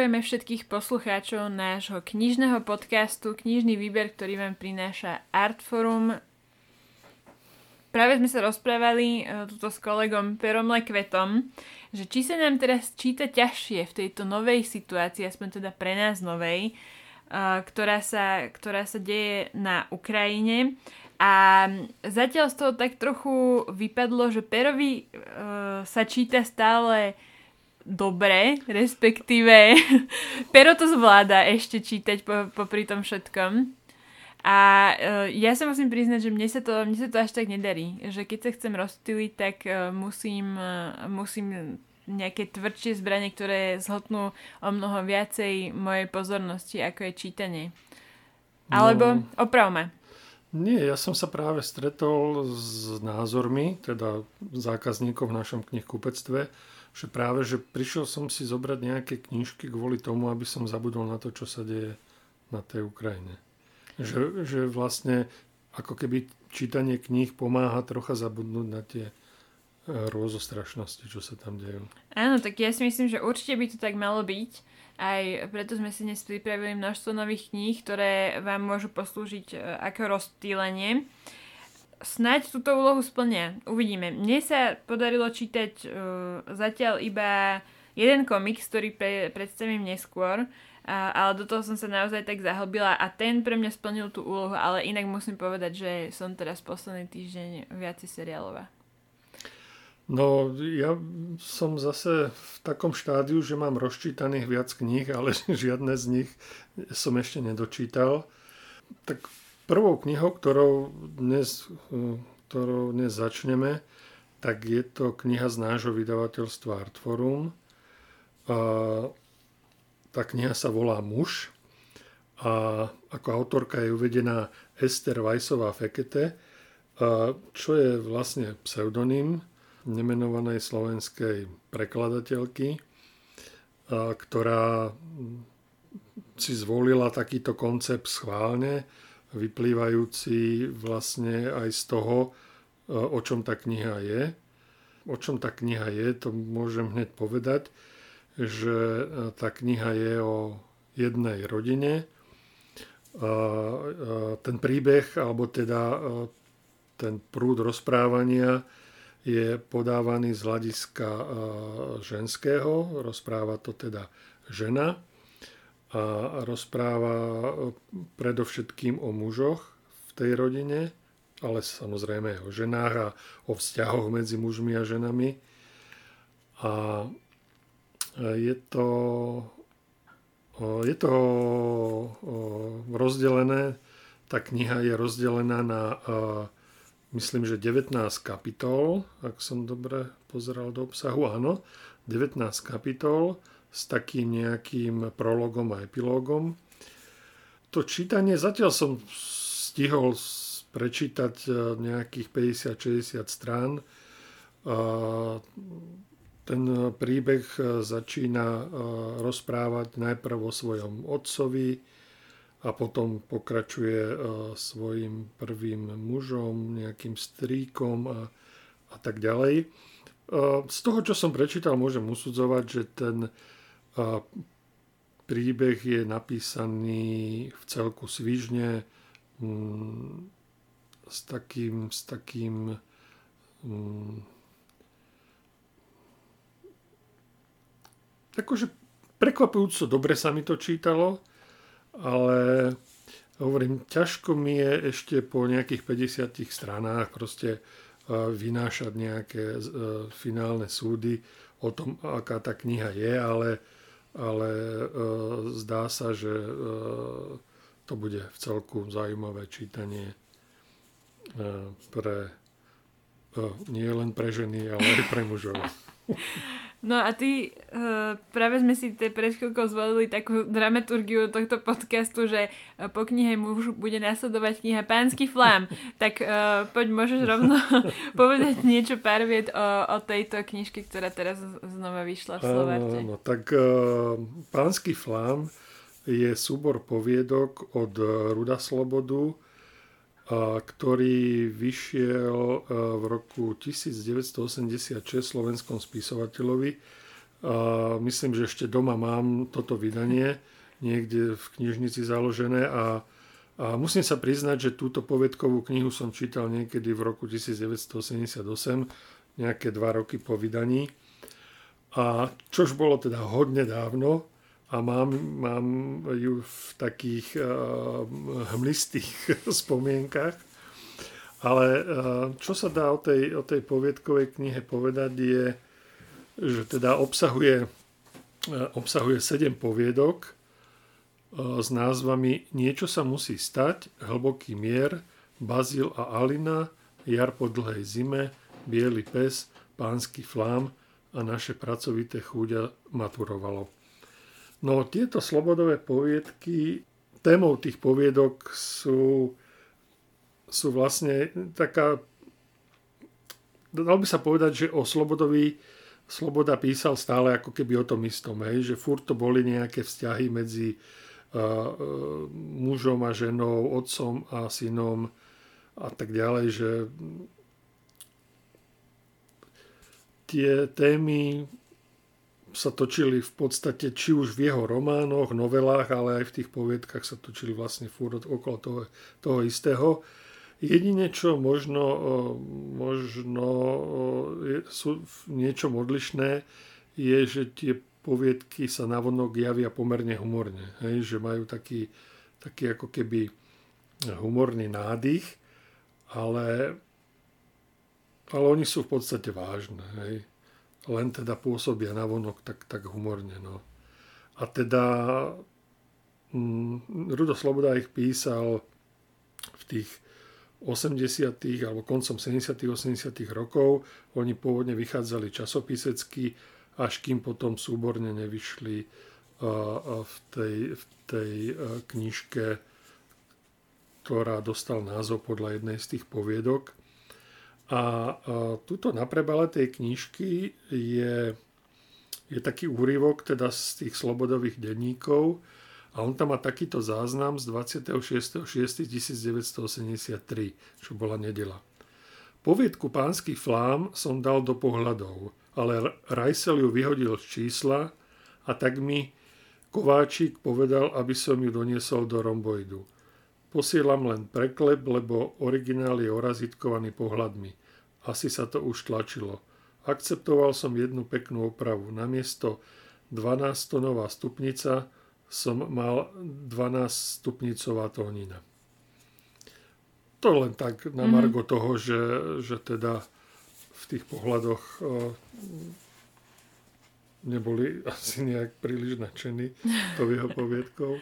Pozdravujeme všetkých poslucháčov nášho knižného podcastu, knižný výber, ktorý vám prináša Artforum. Práve sme sa rozprávali uh, tuto s kolegom Perom Lekvetom, že či sa nám teraz číta ťažšie v tejto novej situácii, aspoň teda pre nás novej, uh, ktorá, sa, ktorá sa deje na Ukrajine. A zatiaľ z toho tak trochu vypadlo, že Perovi uh, sa číta stále dobre, respektíve Pero to zvláda ešte čítať po, popri tom všetkom. A uh, ja sa musím priznať, že mne sa, to, mne sa to až tak nedarí. Že keď sa chcem rozptýliť, tak uh, musím, uh, musím nejaké tvrdšie zbranie, ktoré zhotnú o mnoho viacej mojej pozornosti, ako je čítanie. Alebo no, oprav ma. Nie, ja som sa práve stretol s názormi, teda zákazníkov v našom knihkupectve, že práve, že prišiel som si zobrať nejaké knižky kvôli tomu, aby som zabudol na to, čo sa deje na tej Ukrajine. Že, že vlastne ako keby čítanie kníh pomáha trocha zabudnúť na tie e, rôzostrašnosti, čo sa tam dejú. Áno, tak ja si myslím, že určite by to tak malo byť. Aj preto sme si dnes pripravili množstvo nových kníh, ktoré vám môžu poslúžiť e, ako rozptýlenie snáď túto úlohu splnia. Uvidíme. Mne sa podarilo čítať uh, zatiaľ iba jeden komiks, ktorý pre, predstavím neskôr, uh, ale do toho som sa naozaj tak zahlbila a ten pre mňa splnil tú úlohu, ale inak musím povedať, že som teraz posledný týždeň viacej seriálová. No, ja som zase v takom štádiu, že mám rozčítaných viac kníh, ale žiadne z nich som ešte nedočítal. Tak Prvou knihou, ktorou dnes, ktorou dnes začneme, tak je to kniha z nášho vydavateľstva Artforum. A tá kniha sa volá Muž a ako autorka je uvedená Ester Vajsová Fekete, čo je vlastne pseudonym nemenovanej slovenskej prekladateľky, ktorá si zvolila takýto koncept schválne, vyplývajúci vlastne aj z toho, e, o čom tá kniha je. O čom tá kniha je, to môžem hneď povedať, že e, tá kniha je o jednej rodine. Ten príbeh, alebo teda e, ten prúd rozprávania je podávaný z hľadiska ženského, rozpráva to teda žena a rozpráva e, predovšetkým o mužoch v tej rodine, ale samozrejme o ženách a o vzťahoch medzi mužmi a ženami. A e, je to, je to rozdelené, tá kniha je rozdelená na e, myslím, že 19 kapitol, ak som dobre pozeral do obsahu, áno, 19 kapitol s takým nejakým prologom a epilógom. To čítanie, zatiaľ som stihol prečítať e, nejakých 50-60 strán. Ten príbeh e, začína e, rozprávať najprv o svojom otcovi a potom pokračuje svojim prvým mužom, nejakým strýkom a, a tak ďalej. Z toho, čo som prečítal, môžem usudzovať, že ten príbeh je napísaný v celku svižne mm, s takým, s takým mm, akože prekvapujúco dobre sa mi to čítalo, ale hovorím, ťažko mi je ešte po nejakých 50 stranách proste vynášať nejaké e, finálne súdy o tom, aká tá kniha je, ale ale e, zdá sa, že e, to bude v celku zaujímavé čítanie e, pre nie len pre ženy, ale aj pre mužov. No a ty, uh, práve sme si pred chvíľkou zvolili takú dramaturgiu tohto podcastu, že po knihe muž bude nasledovať kniha Pánsky flám. tak uh, poď, môžeš rovno povedať niečo pár viet o, o tejto knižke, ktorá teraz znova vyšla v Slovarte. Áno, tak uh, Pánsky flám je súbor poviedok od Ruda Slobodu, ktorý vyšiel v roku 1986 slovenskom spisovateľovi myslím, že ešte doma mám toto vydanie niekde v knižnici založené a, a musím sa priznať, že túto poviedkovú knihu som čítal niekedy v roku 1988, nejaké dva roky po vydaní. A čož bolo teda hodne dávno a mám, mám ju v takých uh, hmlistých spomienkach. Ale uh, čo sa dá o tej, o tej poviedkovej knihe povedať je, že teda obsahuje, uh, obsahuje 7 poviedok, s názvami Niečo sa musí stať, Hlboký mier, Bazil a Alina, Jar po dlhej zime, Bielý pes, Pánsky flám a naše pracovité chúďa maturovalo. No tieto slobodové poviedky, témou tých poviedok sú, sú vlastne taká, dal by sa povedať, že o Slobodovi Sloboda písal stále ako keby o tom istom, hej, že furt to boli nejaké vzťahy medzi mužom a ženou, otcom a synom a tak ďalej, že tie témy sa točili v podstate či už v jeho románoch, novelách, ale aj v tých poviedkach sa točili vlastne furt okolo toho, toho istého. Jedine, čo možno, možno sú v niečom odlišné, je, že tie poviedky sa navonok javia pomerne humorne. Hej? Že majú taký, taký ako keby humorný nádych, ale, ale oni sú v podstate vážne. Hej? Len teda pôsobia navonok tak, tak humorne. No. A teda mm, Rudo Sloboda ich písal v tých 80. alebo koncom 70. 80. rokov. Oni pôvodne vychádzali časopisecky až kým potom súborne nevyšli v tej, v tej knižke, ktorá dostal názov podľa jednej z tých poviedok. A tuto na prebale tej knižky je, je taký úryvok teda z tých slobodových denníkov a on tam má takýto záznam z 26.6.1983, čo bola nedela. Poviedku pánsky flám som dal do pohľadov ale Rajsel ju vyhodil z čísla a tak mi Kováčik povedal, aby som ju doniesol do romboidu. Posielam len preklep, lebo originál je orazitkovaný pohľadmi. Asi sa to už tlačilo. Akceptoval som jednu peknú opravu. Namiesto 12-tonová stupnica som mal 12 stupnicová tónina. To len tak na mhm. margo mm-hmm. toho, že, že teda v tých pohľadoch neboli asi nejak príliš nadšení to jeho poviedkou.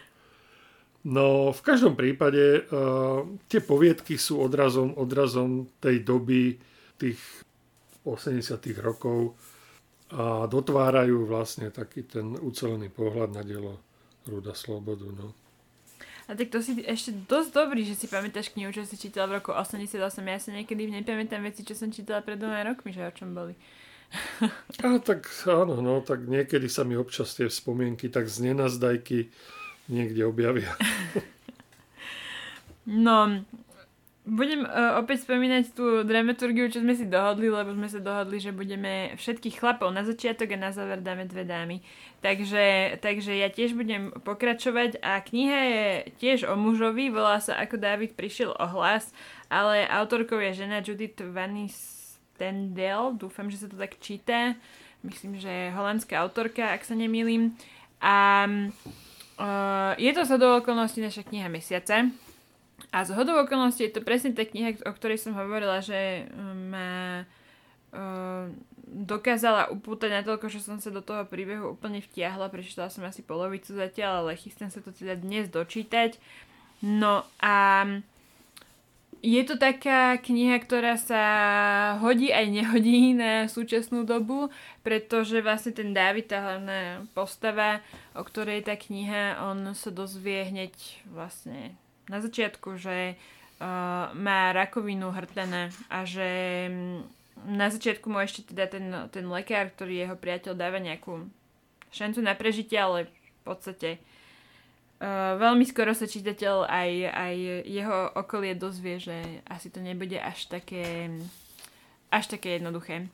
No v každom prípade uh, tie poviedky sú odrazom, odrazom tej doby tých 80 rokov a dotvárajú vlastne taký ten ucelený pohľad na dielo Ruda Slobodu. No. A tak to si ešte dosť dobrý, že si pamätáš knihu, čo si čítala v roku 88. Ja si niekedy nepamätám veci, čo som čítala pred dvoma rokmi, že o čom boli. A tak áno, no, tak niekedy sa mi občas tie spomienky tak z nenazdajky niekde objavia. no, budem uh, opäť spomínať tú dramaturgiu, čo sme si dohodli, lebo sme sa dohodli, že budeme všetkých chlapov na začiatok a na záver dáme dve dámy. Takže, takže ja tiež budem pokračovať a kniha je tiež o mužovi, volá sa Ako David prišiel o hlas, ale autorkou je žena Judith Van Stendel, dúfam, že sa to tak číta. Myslím, že je holandská autorka, ak sa nemýlim. A uh, je to sa do okolností naša kniha mesiace. A z hodou okolností je to presne tá kniha, o ktorej som hovorila, že um, ma uh, dokázala upútať na toľko, že som sa do toho príbehu úplne vtiahla. Prečítala som asi polovicu zatiaľ, ale chystám sa to teda dnes dočítať. No a je to taká kniha, ktorá sa hodí aj nehodí na súčasnú dobu, pretože vlastne ten David, tá hlavná postava, o ktorej tá kniha, on sa dozvie hneď vlastne na začiatku, že uh, má rakovinu hrtana a že um, na začiatku mu ešte teda ten, ten lekár, ktorý jeho priateľ dáva nejakú šancu na prežitie, ale v podstate uh, veľmi skoro sa čitateľ aj, aj jeho okolie dozvie, že asi to nebude až také až také jednoduché.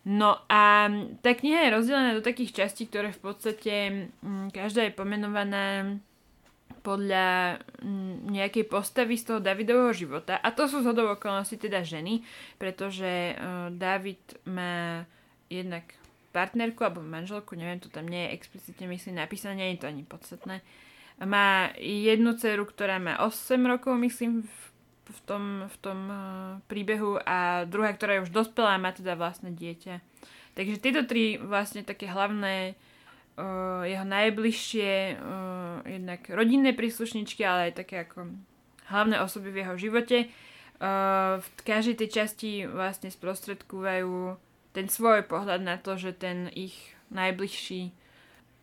No a tá kniha je rozdelená do takých častí, ktoré v podstate m, každá je pomenovaná podľa nejakej postavy z toho Davidového života. A to sú zhodov okolností teda ženy, pretože uh, David má jednak partnerku alebo manželku, neviem, to tam nie je explicitne myslím napísané, nie je to ani podstatné. Má jednu dceru, ktorá má 8 rokov, myslím, v tom, v tom uh, príbehu a druhá, ktorá je už dospelá má teda vlastné dieťa. Takže tieto tri vlastne také hlavné jeho najbližšie uh, jednak rodinné príslušničky, ale aj také ako hlavné osoby v jeho živote uh, v každej tej časti vlastne sprostredkúvajú ten svoj pohľad na to, že ten ich najbližší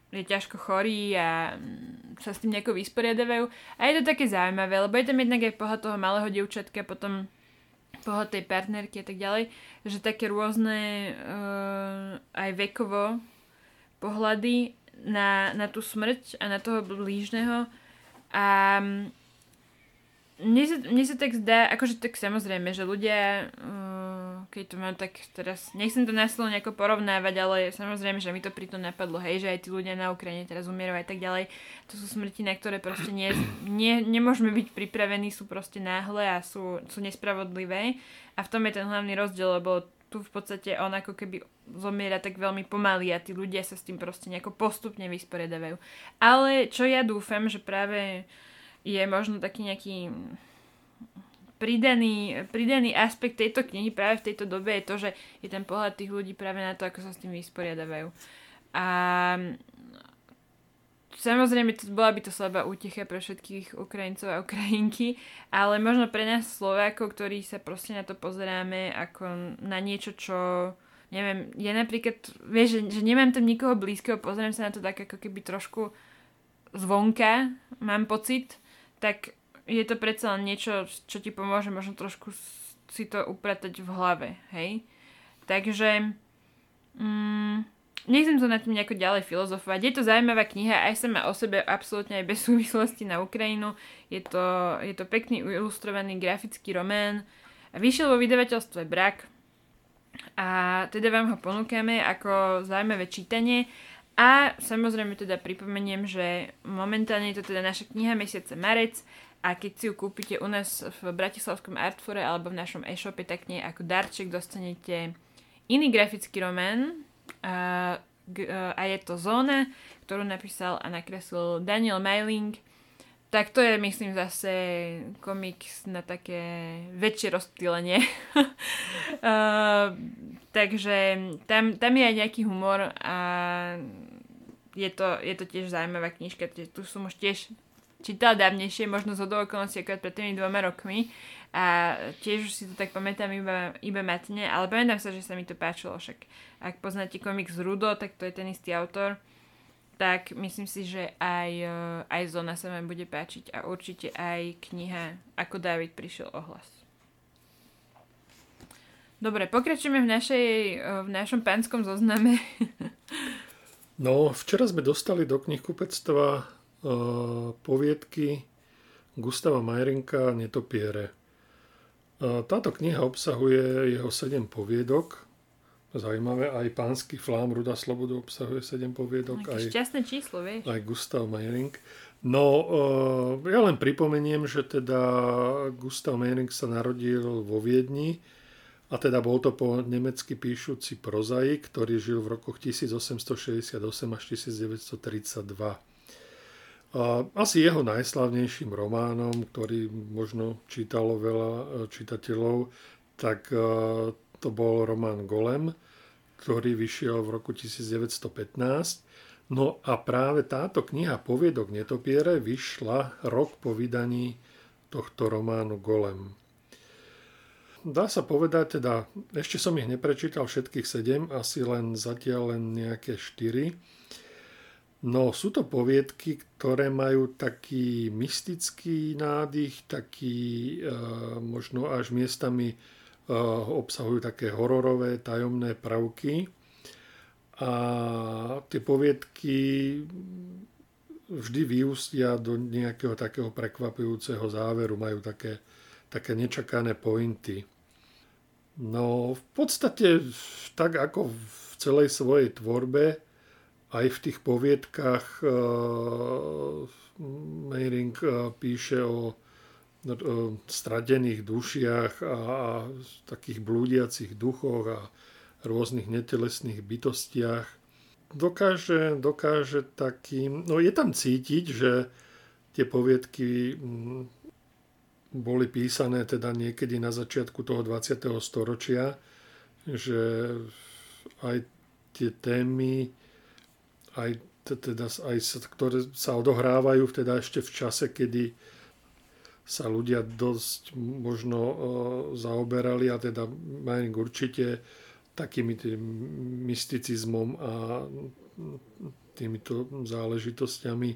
je ťažko chorý a mm, sa s tým nejako vysporiadavajú. A je to také zaujímavé, lebo je tam jednak aj pohľad toho malého dievčatka, potom pohľad tej partnerky a tak ďalej, že také rôzne uh, aj vekovo pohľady na, na tú smrť a na toho blížneho a mm, mne sa, mne sa tak zdá, akože tak samozrejme, že ľudia uh, keď to mám tak teraz, nechcem to slovo nejako porovnávať, ale samozrejme, že mi to pri tom napadlo, hej, že aj tí ľudia na Ukrajine teraz umierajú a tak ďalej. To sú smrti, na ktoré proste nie, nie, nemôžeme byť pripravení, sú proste náhle a sú, sú nespravodlivé. A v tom je ten hlavný rozdiel, lebo tu v podstate on ako keby zomiera tak veľmi pomaly a tí ľudia sa s tým proste nejako postupne vysporiadavajú. Ale čo ja dúfam, že práve je možno taký nejaký pridaný, pridaný aspekt tejto knihy práve v tejto dobe je to, že je ten pohľad tých ľudí práve na to, ako sa s tým vysporiadavajú. A samozrejme, to, bola by to slabá útecha pre všetkých Ukrajincov a Ukrajinky, ale možno pre nás Slovákov, ktorí sa proste na to pozeráme ako na niečo, čo neviem, ja napríklad, vieš, že, že nemám tam nikoho blízkeho, pozerám sa na to tak ako keby trošku zvonka, mám pocit, tak je to predsa len niečo, čo ti pomôže možno trošku si to upratať v hlave, hej? Takže mm, nechcem to nad tým nejako ďalej filozofovať. Je to zaujímavá kniha, aj sama o sebe absolútne aj bez súvislosti na Ukrajinu. Je to, je to pekný ilustrovaný grafický román. Vyšiel vo vydavateľstve Brak a teda vám ho ponúkame ako zaujímavé čítanie. A samozrejme teda pripomeniem, že momentálne je to teda naša kniha mesiaca marec a keď si ju kúpite u nás v Bratislavskom Artfore alebo v našom e-shope, tak nie ako darček dostanete iný grafický román a, a je to Zóna, ktorú napísal a nakreslil Daniel Meiling. Tak to je, myslím, zase komiks na také väčšie rozptýlenie. uh, takže tam, tam je aj nejaký humor a je to, je to tiež zaujímavá knižka. Tu som už tiež čítala dávnejšie, možno z okolností ako pred tými dvoma rokmi a tiež už si to tak pamätám iba, iba matne, ale pamätám sa, že sa mi to páčilo, však ak poznáte komiks Rudo, tak to je ten istý autor, tak myslím si, že aj, eh, aj Zona sa vám bude páčiť a určite aj kniha Ako David prišiel o hlas. Dobre, pokračujeme v, našej, eh, v našom pánskom zozname. no, včera sme dostali do knihkupectva poviedky Gustava Majerinka Netopiere. Táto kniha obsahuje jeho 7 poviedok. Zaujímavé, aj pánsky flám Ruda Slobodu obsahuje 7 poviedok. Aj, šťastné číslo, vieš. Aj Gustav Majering. No, ja len pripomeniem, že teda Gustav Majering sa narodil vo Viedni a teda bol to po nemecky píšuci prozaik, ktorý žil v rokoch 1868 až 1932. Asi jeho najslavnejším románom, ktorý možno čítalo veľa e, čitateľov, tak e, to bol román Golem, ktorý vyšiel v roku 1915. No a práve táto kniha Poviedok netopiere vyšla rok po vydaní tohto románu Golem. Dá sa povedať, teda ešte som ich neprečítal všetkých sedem, asi len zatiaľ len nejaké štyri. No sú to poviedky, ktoré majú taký mystický nádych, taký e, možno až miestami e, obsahujú také hororové, tajomné prvky. A tie poviedky vždy vyústia do nejakého takého prekvapujúceho záveru, majú také, také nečakané pointy. No v podstate tak ako v celej svojej tvorbe, aj v tých poviedkach uh, Meiring uh, píše o stradených dušiach a, a takých blúdiacich duchoch a rôznych netelesných bytostiach. Dokáže, dokáže takým... No je tam cítiť, že tie poviedky mm, boli písané teda niekedy na začiatku toho 20. storočia, že aj tie témy, aj, teda, aj, ktoré sa odohrávajú teda ešte v čase, kedy sa ľudia dosť možno uh, zaoberali a teda Meiring určite takými tým mysticizmom a týmito záležitosťami,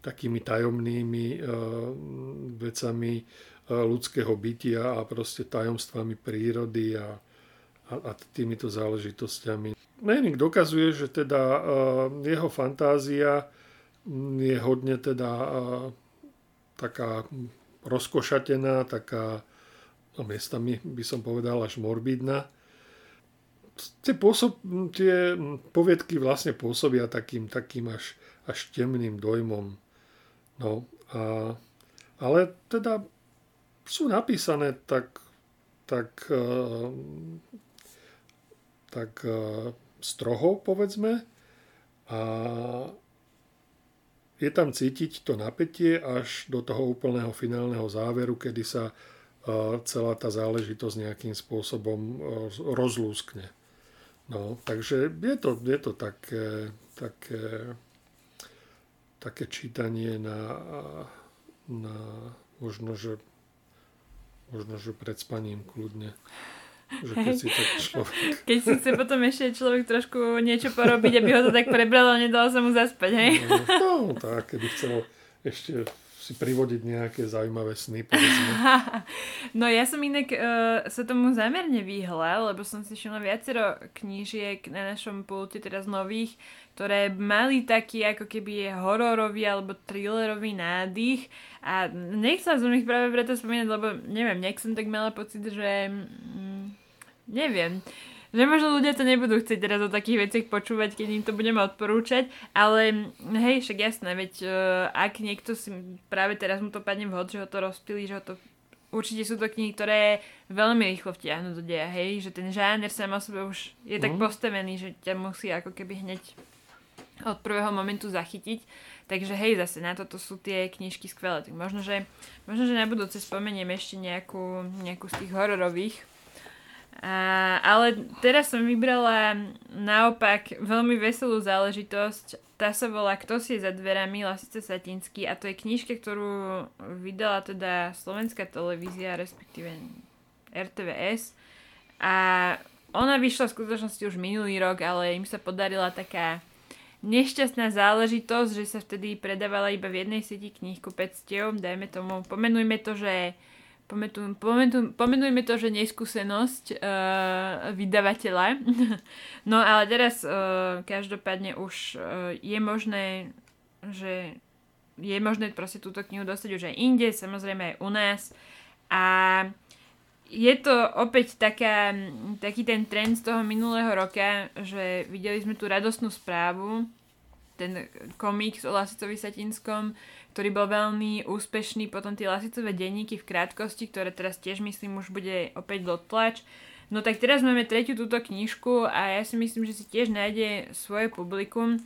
takými tajomnými uh, vecami uh, ľudského bytia a proste tajomstvami prírody a, a, a týmito záležitosťami. Meiring dokazuje, že teda uh, jeho fantázia je hodne teda uh, taká rozkošatená, taká no miestami by som povedal až morbidná. Tie, pôsob, tie poviedky vlastne pôsobia takým, takým až, až temným dojmom. No, a, ale teda sú napísané tak, tak, eh, tak eh, stroho, povedzme, a je tam cítiť to napätie až do toho úplného finálneho záveru, kedy sa e, celá tá záležitosť nejakým spôsobom e, rozlúskne. No, takže je to, je to také, také, také čítanie na, na možno, že, možno, že pred spaním kľudne. Že keď si tak človek... Keď si chce potom ešte človek trošku niečo porobiť, aby ho to tak prebralo, nedalo sa mu zaspať, hej? No, no tak, keby chcel ešte si privodiť nejaké zaujímavé sny, povedzme. No ja som inak uh, sa tomu zámerne vyhla, lebo som si všimla viacero knížiek na našom pulte, teraz nových, ktoré mali taký ako keby hororový alebo thrillerový nádych a nechcela som ich práve preto spomínať, lebo neviem, nejak som tak mala pocit, že mm, neviem, že možno ľudia to nebudú chcieť teraz o takých veciach počúvať, keď im to budeme odporúčať, ale hej, však jasné, veď uh, ak niekto si práve teraz mu to padne vhod, že ho to rozpili, že ho to určite sú to knihy, ktoré veľmi rýchlo vtiahnu do deja, hej, že ten žáner sám o sebe už je mm. tak mhm. postavený, že ťa musí ako keby hneď od prvého momentu zachytiť. Takže hej, zase na toto sú tie knižky skvelé. Tak možno, že, možno, že na budúce spomeniem ešte nejakú, nejakú z tých hororových, a, ale teraz som vybrala naopak veľmi veselú záležitosť. Tá sa volá Kto si je za dverami, Lasica Satinský a to je knižka, ktorú vydala teda slovenská televízia, respektíve RTVS. A ona vyšla v skutočnosti už minulý rok, ale im sa podarila taká nešťastná záležitosť, že sa vtedy predávala iba v jednej sieti knihkupectiev, dajme tomu, pomenujme to, že Pomenuj, pomenuj, pomenujme to, že neskúsenosť uh, vydavateľa. no ale teraz uh, každopádne už uh, je možné, že je možné proste túto knihu dostať už aj inde, samozrejme aj u nás. A je to opäť taká, taký ten trend z toho minulého roka, že videli sme tú radostnú správu, ten komiks o Lasicovi Satinskom, ktorý bol veľmi úspešný, potom tie lasicové denníky v krátkosti, ktoré teraz tiež myslím už bude opäť dotlač. No tak teraz máme tretiu túto knižku a ja si myslím, že si tiež nájde svoje publikum.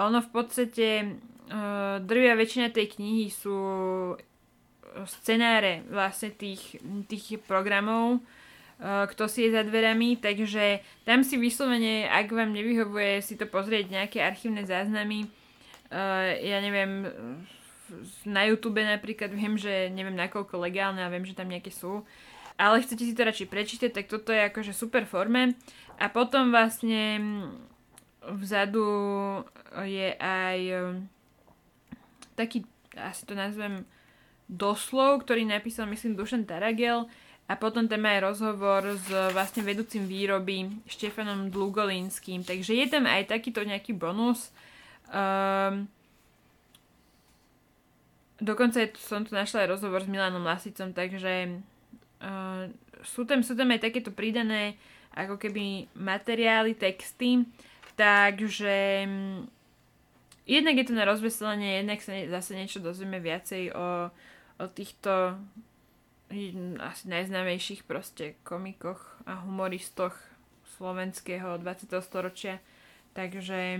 Ono v podstate, uh, drvia väčšina tej knihy sú scenáre vlastne tých, tých programov, uh, kto si je za dverami, takže tam si vyslovene, ak vám nevyhovuje si to pozrieť nejaké archívne záznamy, ja neviem, na YouTube napríklad viem, že neviem nakoľko legálne a viem, že tam nejaké sú. Ale chcete si to radšej prečítať, tak toto je akože super forme. A potom vlastne vzadu je aj um, taký, asi to nazvem doslov, ktorý napísal myslím Dušan Taragel a potom tam aj rozhovor s vlastne vedúcim výroby Štefanom Dlugolinským. Takže je tam aj takýto nejaký bonus. Um, Dokonca som tu našla aj rozhovor s Milanom Lasicom, takže uh, sú, tam, sú tam aj takéto pridané ako keby materiály, texty, takže um, jednak je to na rozveselenie, jednak sa zase niečo dozvieme viacej o, o týchto asi najznámejších proste komikoch a humoristoch slovenského 20. storočia. Takže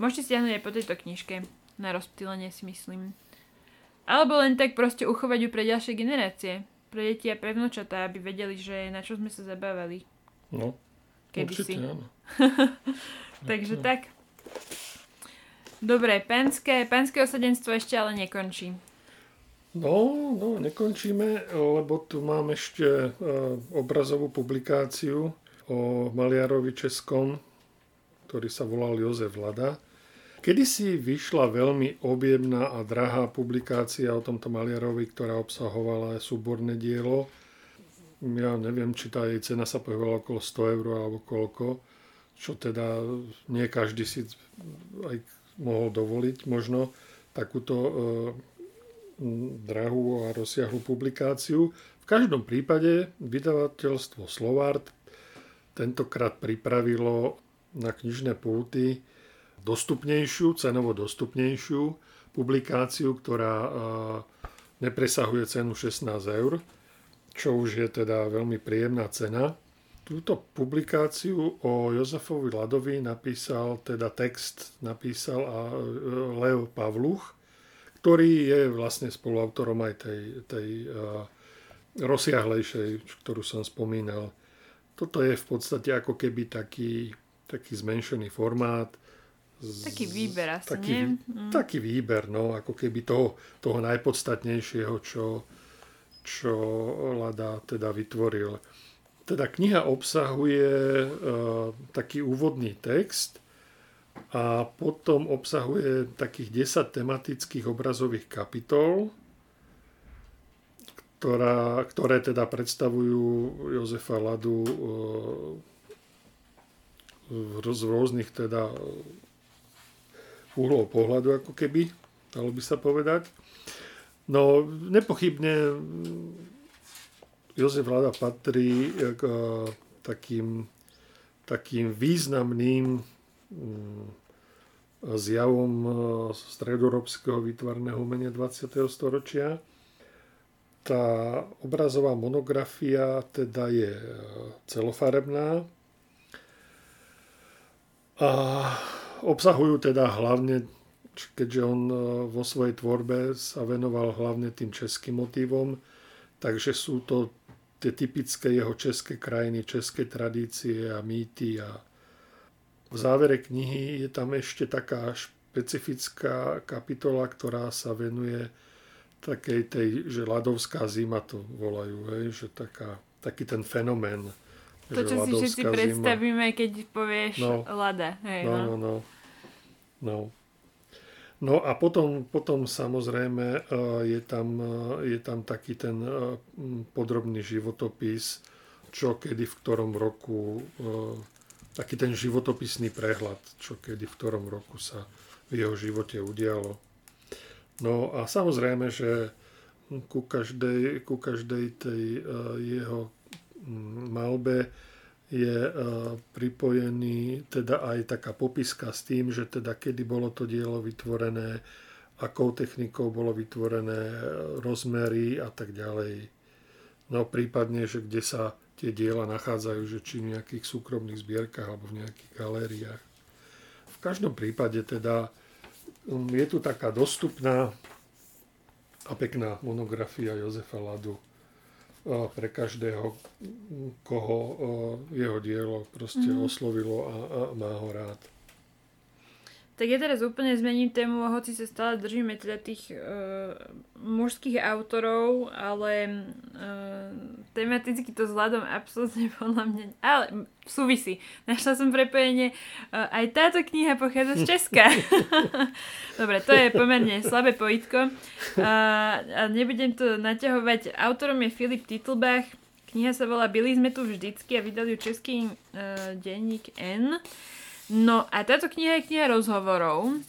môžete stiahnuť aj po tejto knižke na rozptýlenie si myslím. Alebo len tak proste uchovať ju pre ďalšie generácie. Pre deti a pre vnúčatá, aby vedeli, že na čo sme sa zabávali. No, Kedy určite si. áno. Takže tak. Dobre, pánske, pánske osadenstvo ešte ale nekončí. No, no, nekončíme, lebo tu mám ešte uh, obrazovú publikáciu o maliarovi českom, ktorý sa volal Jozef Lada. Kedysi vyšla veľmi objemná a drahá publikácia o tomto maliarovi, ktorá obsahovala súborné dielo. Ja neviem, či tá jej cena sa pohybovala okolo 100 eur alebo koľko, čo teda nie každý si aj mohol dovoliť možno takúto e, drahú a rozsiahlu publikáciu. V každom prípade vydavateľstvo Slovart tentokrát pripravilo na knižné pulty dostupnejšiu, cenovo dostupnejšiu publikáciu, ktorá e, nepresahuje cenu 16 eur, čo už je teda veľmi príjemná cena. Túto publikáciu o Jozefovi Ladovi napísal, teda text napísal a e, Leo Pavluch, ktorý je vlastne spoluautorom aj tej, tej uh, rozsiahlejšej, ktorú som spomínal. Toto je v podstate ako keby taký, taký zmenšený formát. Z, taký výber asi, taký, nie? Mm. Taký výber, no, ako keby toho, toho najpodstatnejšieho, čo, čo Lada teda vytvoril. Teda kniha obsahuje uh, taký úvodný text a potom obsahuje takých 10 tematických obrazových kapitol, ktorá, ktoré teda predstavujú Jozefa Ladu uh, z rôznych teda uhlov pohľadu, ako keby, dalo by sa povedať. No, nepochybne Jozef Vláda patrí k eh, takým, takým významným mm, zjavom eh, stredoeurópskeho výtvarného umenia 20. storočia. Tá obrazová monografia teda je eh, celofarebná a obsahujú teda hlavne, keďže on vo svojej tvorbe sa venoval hlavne tým českým motívom, takže sú to tie typické jeho české krajiny, české tradície a mýty a v závere knihy je tam ešte taká špecifická kapitola, ktorá sa venuje takej tej, že ľadovská zima to volajú, hej, že taká, taký ten fenomén. To, čo si všetci zima. predstavíme, keď povieš no, lada. Hej, no, no, no. no. No a potom, potom samozrejme e, je tam, e, je tam taký ten e, podrobný životopis, čo kedy v ktorom roku, taký ten životopisný prehľad, čo kedy v ktorom roku sa v jeho živote udialo. No a samozrejme, že ku každej, ku každej tej jeho malbe je e, pripojený teda aj taká popiska s tým, že teda kedy bolo to dielo vytvorené, akou technikou bolo vytvorené, e, rozmery a tak ďalej. No prípadne, že kde sa tie diela nachádzajú, že či v nejakých súkromných zbierkach alebo v nejakých galériách. V každom prípade teda um, je tu taká dostupná a pekná monografia Jozefa Ladu pre každého, koho jeho dielo proste mm-hmm. oslovilo a, a má ho rád. Tak ja teraz úplne zmením tému, hoci sa stále držíme teda tých uh, mužských autorov, ale uh, tematicky to vzhľadom absolútne podľa mňa, ale súvisí. Našla som prepojenie, uh, aj táto kniha pochádza z Česka. Dobre, to je pomerne slabé pojitko. Uh, a nebudem to naťahovať. Autorom je Filip Titlbach. Kniha sa volá Byli sme tu vždycky a vydali ju český uh, denník N. No a táto kniha je kniha rozhovorov.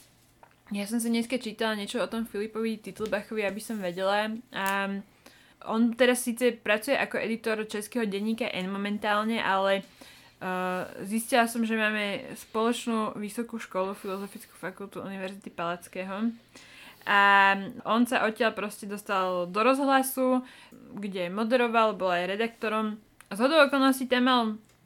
Ja som si dneska čítala niečo o tom Filipovi Titlbachovi, aby som vedela. A on teraz síce pracuje ako editor českého denníka N momentálne, ale uh, zistila som, že máme spoločnú vysokú školu, Filozofickú fakultu Univerzity Palackého. A on sa odtiaľ proste dostal do rozhlasu, kde moderoval, bol aj redaktorom. Z hodou okolností tam mal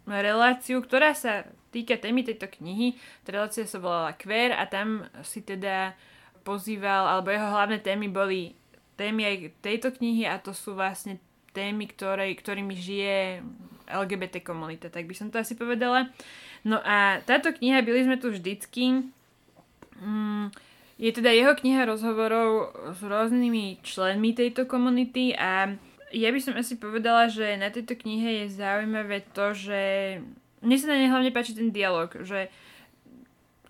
reláciu, ktorá sa týka témy tejto knihy. Tá relácia sa volala Queer a tam si teda pozýval, alebo jeho hlavné témy boli témy aj tejto knihy a to sú vlastne témy, ktoré, ktorými žije LGBT komunita, tak by som to asi povedala. No a táto kniha, byli sme tu vždycky, mm, je teda jeho kniha rozhovorov s rôznymi členmi tejto komunity a ja by som asi povedala, že na tejto knihe je zaujímavé to, že mne sa na nej hlavne páči ten dialog, že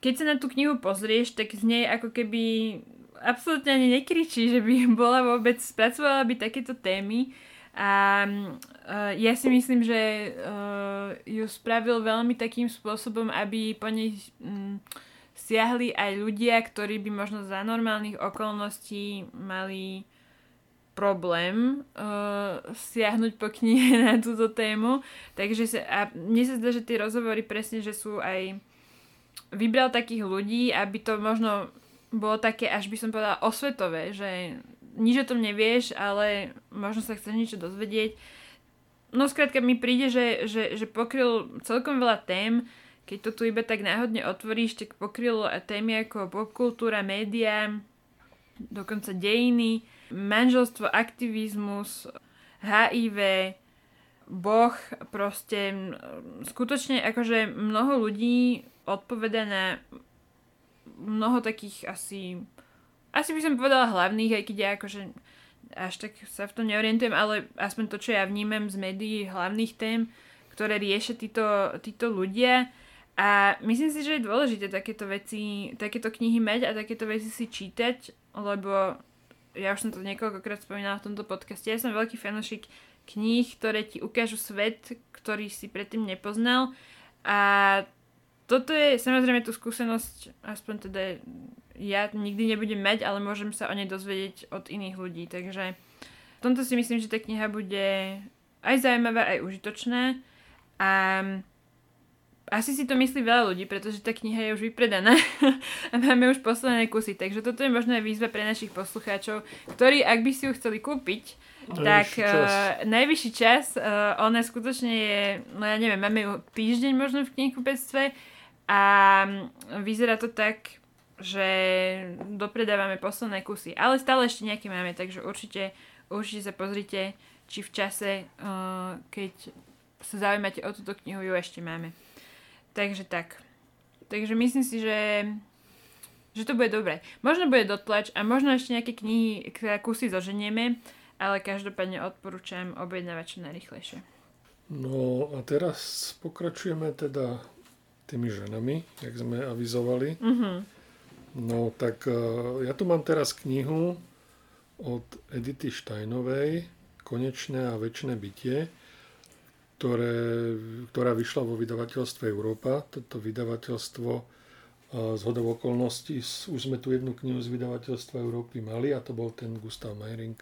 keď sa na tú knihu pozrieš, tak z nej ako keby absolútne ani nekričí, že by bola vôbec, spracovala by takéto témy. A uh, ja si myslím, že uh, ju spravil veľmi takým spôsobom, aby po nej um, siahli aj ľudia, ktorí by možno za normálnych okolností mali problém uh, siahnuť po knihe na túto tému. Takže sa, a mne sa zdá, že tie rozhovory presne, že sú aj vybral takých ľudí, aby to možno bolo také, až by som povedala, osvetové, že nič o tom nevieš, ale možno sa chceš niečo dozvedieť. No skrátka mi príde, že, že, že pokryl celkom veľa tém, keď to tu iba tak náhodne otvoríš, tak pokryl témy ako popkultúra, média, dokonca dejiny, manželstvo, aktivizmus, HIV, Boh, proste skutočne akože mnoho ľudí odpoveda na mnoho takých asi, asi by som povedala hlavných, aj keď ja akože až tak sa v tom neorientujem, ale aspoň to, čo ja vnímam z médií hlavných tém, ktoré riešia títo, títo ľudia. A myslím si, že je dôležité takéto veci, takéto knihy mať a takéto veci si čítať, lebo ja už som to niekoľkokrát spomínala v tomto podcaste. Ja som veľký fanošik kníh, ktoré ti ukážu svet, ktorý si predtým nepoznal. A toto je samozrejme tú skúsenosť, aspoň teda ja nikdy nebudem mať, ale môžem sa o nej dozvedieť od iných ľudí. Takže v tomto si myslím, že tá kniha bude aj zaujímavá, aj užitočná. A asi si to myslí veľa ľudí, pretože tá kniha je už vypredaná a máme už posledné kusy. Takže toto je možno aj výzva pre našich poslucháčov, ktorí, ak by si ju chceli kúpiť, tak čas. Uh, najvyšší čas. Uh, ona skutočne je, no ja neviem, máme ju týždeň možno v knihkupectve a vyzerá to tak, že dopredávame posledné kusy. Ale stále ešte nejaké máme, takže určite, určite sa pozrite, či v čase, uh, keď sa zaujímate o túto knihu, ju ešte máme. Takže tak. Takže myslím si, že že to bude dobré. Možno bude dotlač a možno ešte nejaké knihy, kusy zoženieme, ale každopádne odporúčam objednávať čo najrychlejšie. No a teraz pokračujeme teda tými ženami, jak sme avizovali. Mm-hmm. No tak uh, ja tu mám teraz knihu od Edity Štajnovej Konečné a väčšie bytie, ktoré, ktorá vyšla vo vydavateľstve Európa. Toto vydavateľstvo uh, z hodov okolností, už sme tu jednu knihu z vydavateľstva Európy mali a to bol ten Gustav Meiring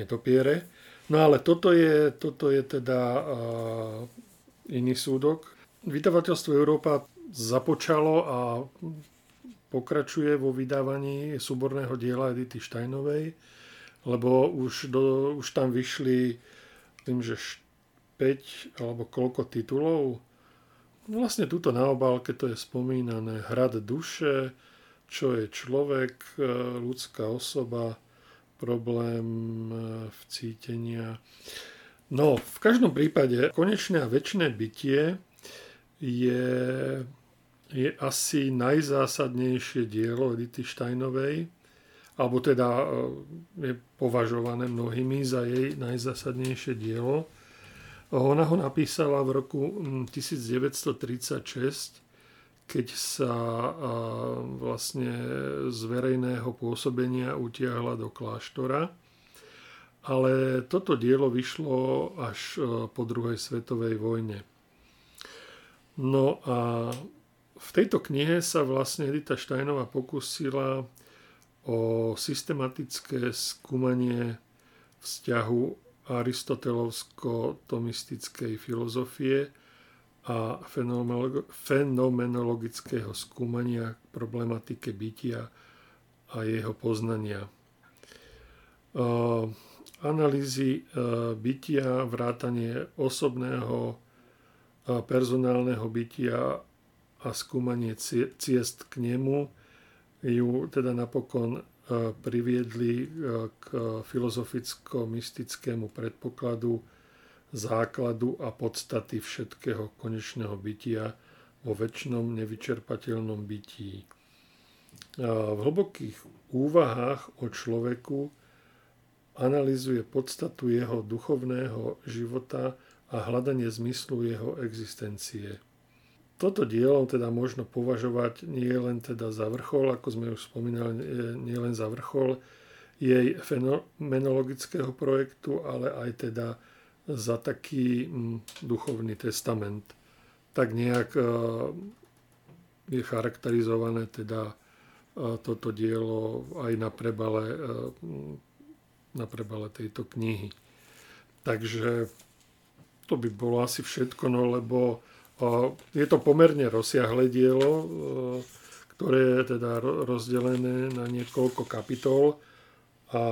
Netopiere. No ale toto je, toto je teda uh, iný súdok, Vydavateľstvo Európa započalo a pokračuje vo vydávaní súborného diela Edity Štajnovej, lebo už, do, už tam vyšli tým, že 5 alebo koľko titulov. Vlastne túto na obálke to je spomínané Hrad duše, čo je človek, ľudská osoba, problém v cítenia. No, v každom prípade konečné a väčšie bytie je, je asi najzásadnejšie dielo Edity Steinovej, alebo teda e, je považované mnohými za jej najzásadnejšie dielo. Ona ho napísala v roku 1936, keď sa vlastne z verejného pôsobenia utiahla do kláštora. Ale toto dielo vyšlo až e, po druhej svetovej vojne. No a v tejto knihe sa vlastne Edita Štajnová pokusila o systematické skúmanie vzťahu aristotelovsko-tomistickej filozofie a fenomenologického skúmania problematike bytia a jeho poznania. Analýzy bytia, vrátanie osobného personálneho bytia a skúmanie ciest k nemu ju teda napokon priviedli k filozoficko-mystickému predpokladu základu a podstaty všetkého konečného bytia vo väčšnom nevyčerpateľnom bytí. V hlbokých úvahách o človeku analizuje podstatu jeho duchovného života a hľadanie zmyslu jeho existencie. Toto dielo teda možno považovať nie len teda za vrchol, ako sme už spomínali, nie len za vrchol jej fenomenologického projektu, ale aj teda za taký mm, duchovný testament. Tak nejak e, je charakterizované teda e, toto dielo aj na prebale, e, na prebale tejto knihy. Takže to by bolo asi všetko, no lebo je to pomerne rozsiahle dielo, ktoré je teda rozdelené na niekoľko kapitol a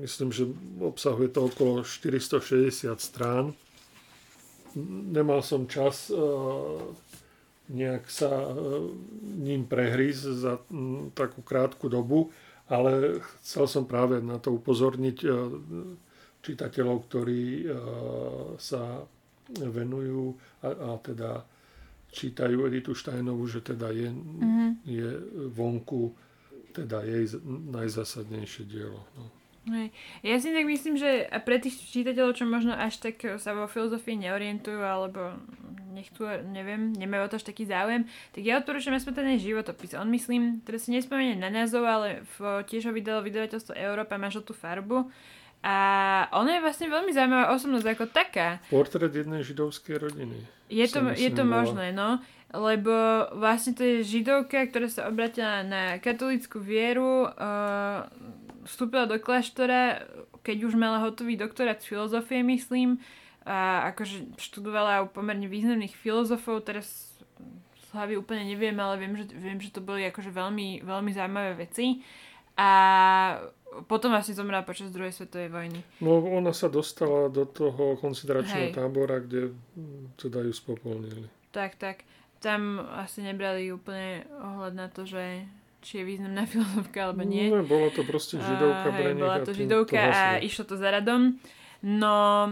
myslím, že obsahuje to okolo 460 strán. Nemal som čas nejak sa ním prehrísť za takú krátku dobu, ale chcel som práve na to upozorniť čitateľov, ktorí sa venujú a, a teda čítajú Editu Štajnovú, že teda je, mm-hmm. je vonku teda jej najzásadnejšie dielo. No. Hej. Ja si tak myslím, že pre tých čítateľov, čo možno až tak sa vo filozofii neorientujú, alebo nechcú, neviem, nemajú o to až taký záujem, tak ja odporúčam aspoň ten životopis. On myslím, teraz si nespomeniem na názov, ale v, tiež ho vydalo vydavateľstvo Európa, má žltú farbu. A ona je vlastne veľmi zaujímavá osobnosť ako taká. Portrét jednej židovskej rodiny. Je to, je to možné, no lebo vlastne to je židovka, ktorá sa obratila na katolickú vieru, uh, vstúpila do kláštora, keď už mala hotový doktorát z filozofie, myslím, a akože študovala u pomerne významných filozofov, teraz z hlavy úplne neviem, ale viem, že, viem, že to boli akože veľmi, veľmi zaujímavé veci. A potom vlastne zomrela počas druhej svetovej vojny. No ona sa dostala do toho koncentračného tábora, kde teda ju spopolnili. Tak, tak tam asi nebrali úplne ohľad na to, že či je významná filozofka alebo nie. No, bola to proste židovka uh, hej, bola to židovka to a išlo to za radom. No,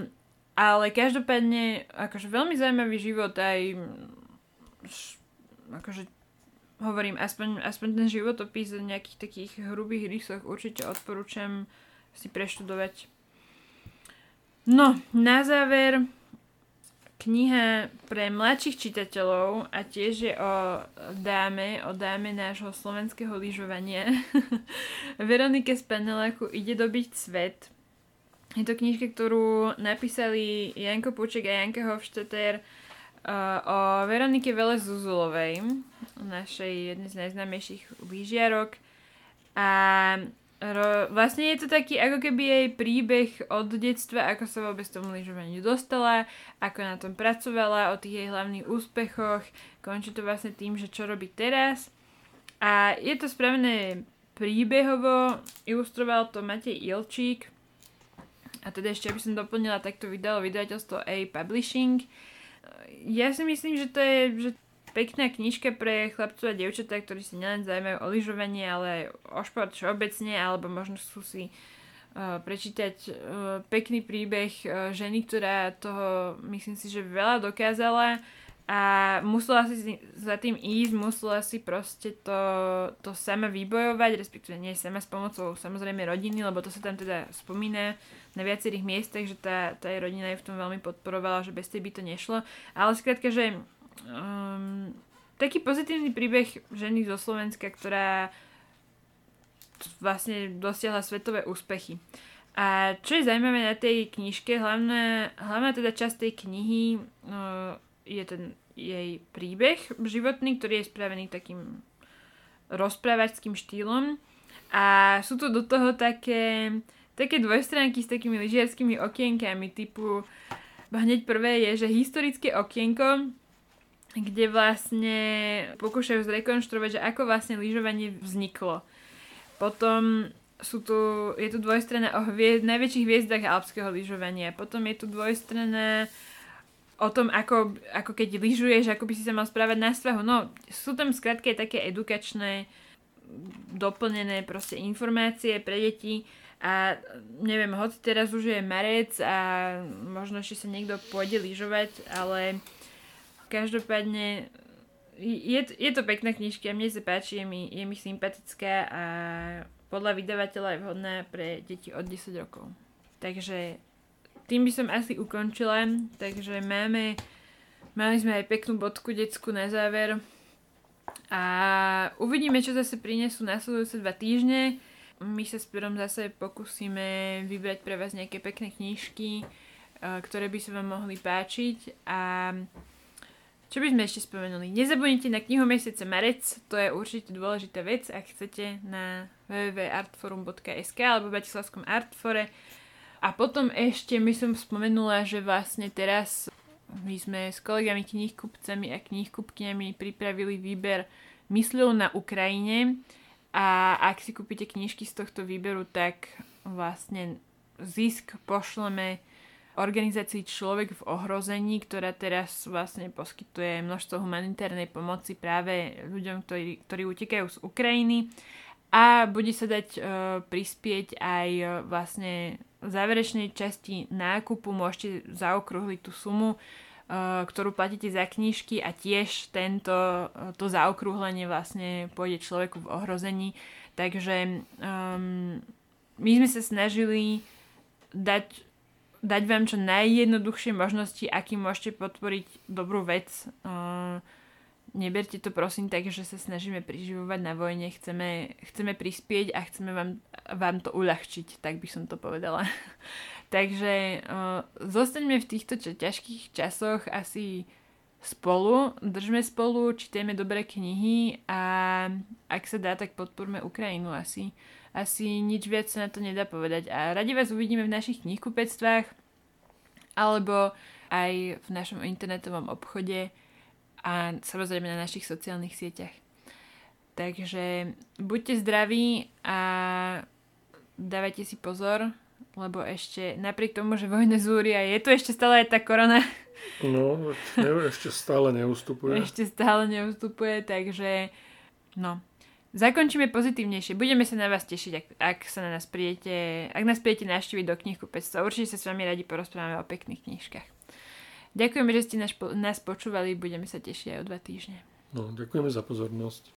ale každopádne, akože veľmi zaujímavý život aj akože hovorím, aspoň, aspoň ten životopis v nejakých takých hrubých rysoch určite odporúčam si preštudovať. No, na záver kniha pre mladších čitateľov a tiež je o dáme, o dáme nášho slovenského lyžovania. Veronike Spaneláku ide dobiť svet. Je to knižka, ktorú napísali Janko Puček a Janka Hofstetter uh, o Veronike Vele Zuzulovej, našej jednej z najznámejších lyžiarok. A Ro, vlastne je to taký ako keby jej príbeh od detstva, ako sa vôbec tomu lyžovaniu dostala, ako na tom pracovala, o tých jej hlavných úspechoch. Končí to vlastne tým, že čo robí teraz. A je to spravené príbehovo, ilustroval to Matej Ilčík. A teda ešte, aby som doplnila, tak to vydalo vydavateľstvo A Publishing. Ja si myslím, že to je, že pekná knižka pre chlapcov a dievčatá, ktorí si nielen zaujímajú o lyžovanie, ale aj o šport všeobecne, alebo možno sú si uh, prečítať uh, pekný príbeh uh, ženy, ktorá toho, myslím si, že veľa dokázala a musela si za tým ísť, musela si proste to, to sama vybojovať, respektíve nie sama s pomocou samozrejme rodiny, lebo to sa tam teda spomína na viacerých miestach, že tá, tá jej rodina ju v tom veľmi podporovala, že bez tej by to nešlo. Ale skrátka, že um, taký pozitívny príbeh ženy zo Slovenska, ktorá vlastne dosiahla svetové úspechy. A čo je zaujímavé na tej knižke, hlavná, hlavná teda časť tej knihy uh, je ten jej príbeh životný, ktorý je spravený takým rozprávačským štýlom. A sú tu do toho také také dvojstránky s takými lyžiarskými okienkami typu hneď prvé je, že historické okienko, kde vlastne pokúšajú zrekonštruovať, že ako vlastne lyžovanie vzniklo. Potom sú tu, je tu dvojstranná o hviezd, najväčších hviezdach alpského lyžovania. Potom je tu dvojstranná o tom, ako, ako keď lyžuješ, ako by si sa mal správať na svahu. No, sú tam skratke také edukačné, doplnené proste informácie pre deti a neviem, hoď teraz už je marec a možno ešte sa niekto pôjde lyžovať, ale každopádne je, je to pekná knižka, mne sa páči, je mi, je mi sympatická a podľa vydavateľa je vhodná pre deti od 10 rokov. Takže tým by som asi ukončila. Takže máme, mali sme aj peknú bodku decku na záver. A uvidíme, čo zase prinesú nasledujúce dva týždne. My sa s Pirom zase pokúsime vybrať pre vás nejaké pekné knižky, ktoré by sa vám mohli páčiť. A čo by sme ešte spomenuli? Nezabudnite na knihu mesiace Marec, to je určite dôležitá vec, ak chcete na www.artforum.sk alebo v Bratislavskom Artfore. A potom ešte my som spomenula, že vlastne teraz my sme s kolegami knihkupcami a knihkupkňami pripravili výber Myslil na Ukrajine. A ak si kúpite knižky z tohto výberu, tak vlastne zisk pošleme organizácii Človek v ohrození, ktorá teraz vlastne poskytuje množstvo humanitárnej pomoci práve ľuďom, ktorí, ktorí utekajú z Ukrajiny a bude sa dať uh, prispieť aj uh, vlastne záverečnej časti nákupu môžete zaokrúhliť tú sumu, uh, ktorú platíte za knižky a tiež tento, uh, to zaokrúhlenie vlastne pôjde človeku v ohrození. Takže um, my sme sa snažili dať dať vám čo najjednoduchšie možnosti, aký môžete podporiť dobrú vec. Uh, neberte to prosím tak, že sa snažíme priživovať na vojne, chceme, chceme prispieť a chceme vám, vám to uľahčiť, tak by som to povedala. Takže uh, zostaňme v týchto ťažkých časoch asi spolu, držme spolu, čítajme dobré knihy a ak sa dá, tak podporme Ukrajinu asi asi nič viac sa na to nedá povedať. A radi vás uvidíme v našich knihkupectvách alebo aj v našom internetovom obchode a samozrejme na našich sociálnych sieťach. Takže buďte zdraví a dávajte si pozor, lebo ešte napriek tomu, že vojna zúria, je tu ešte stále aj tá korona. No, ešte stále neustupuje. Ešte stále neustupuje, takže no, Zakončíme pozitívnejšie. Budeme sa na vás tešiť, ak, ak sa na nás príjete, ak nás príjete naštíviť do knihkupectva. Určite sa s vami radi porozprávame o pekných knižkách. Ďakujeme, že ste nás, počúvali. Budeme sa tešiť aj o dva týždne. No, ďakujeme za pozornosť.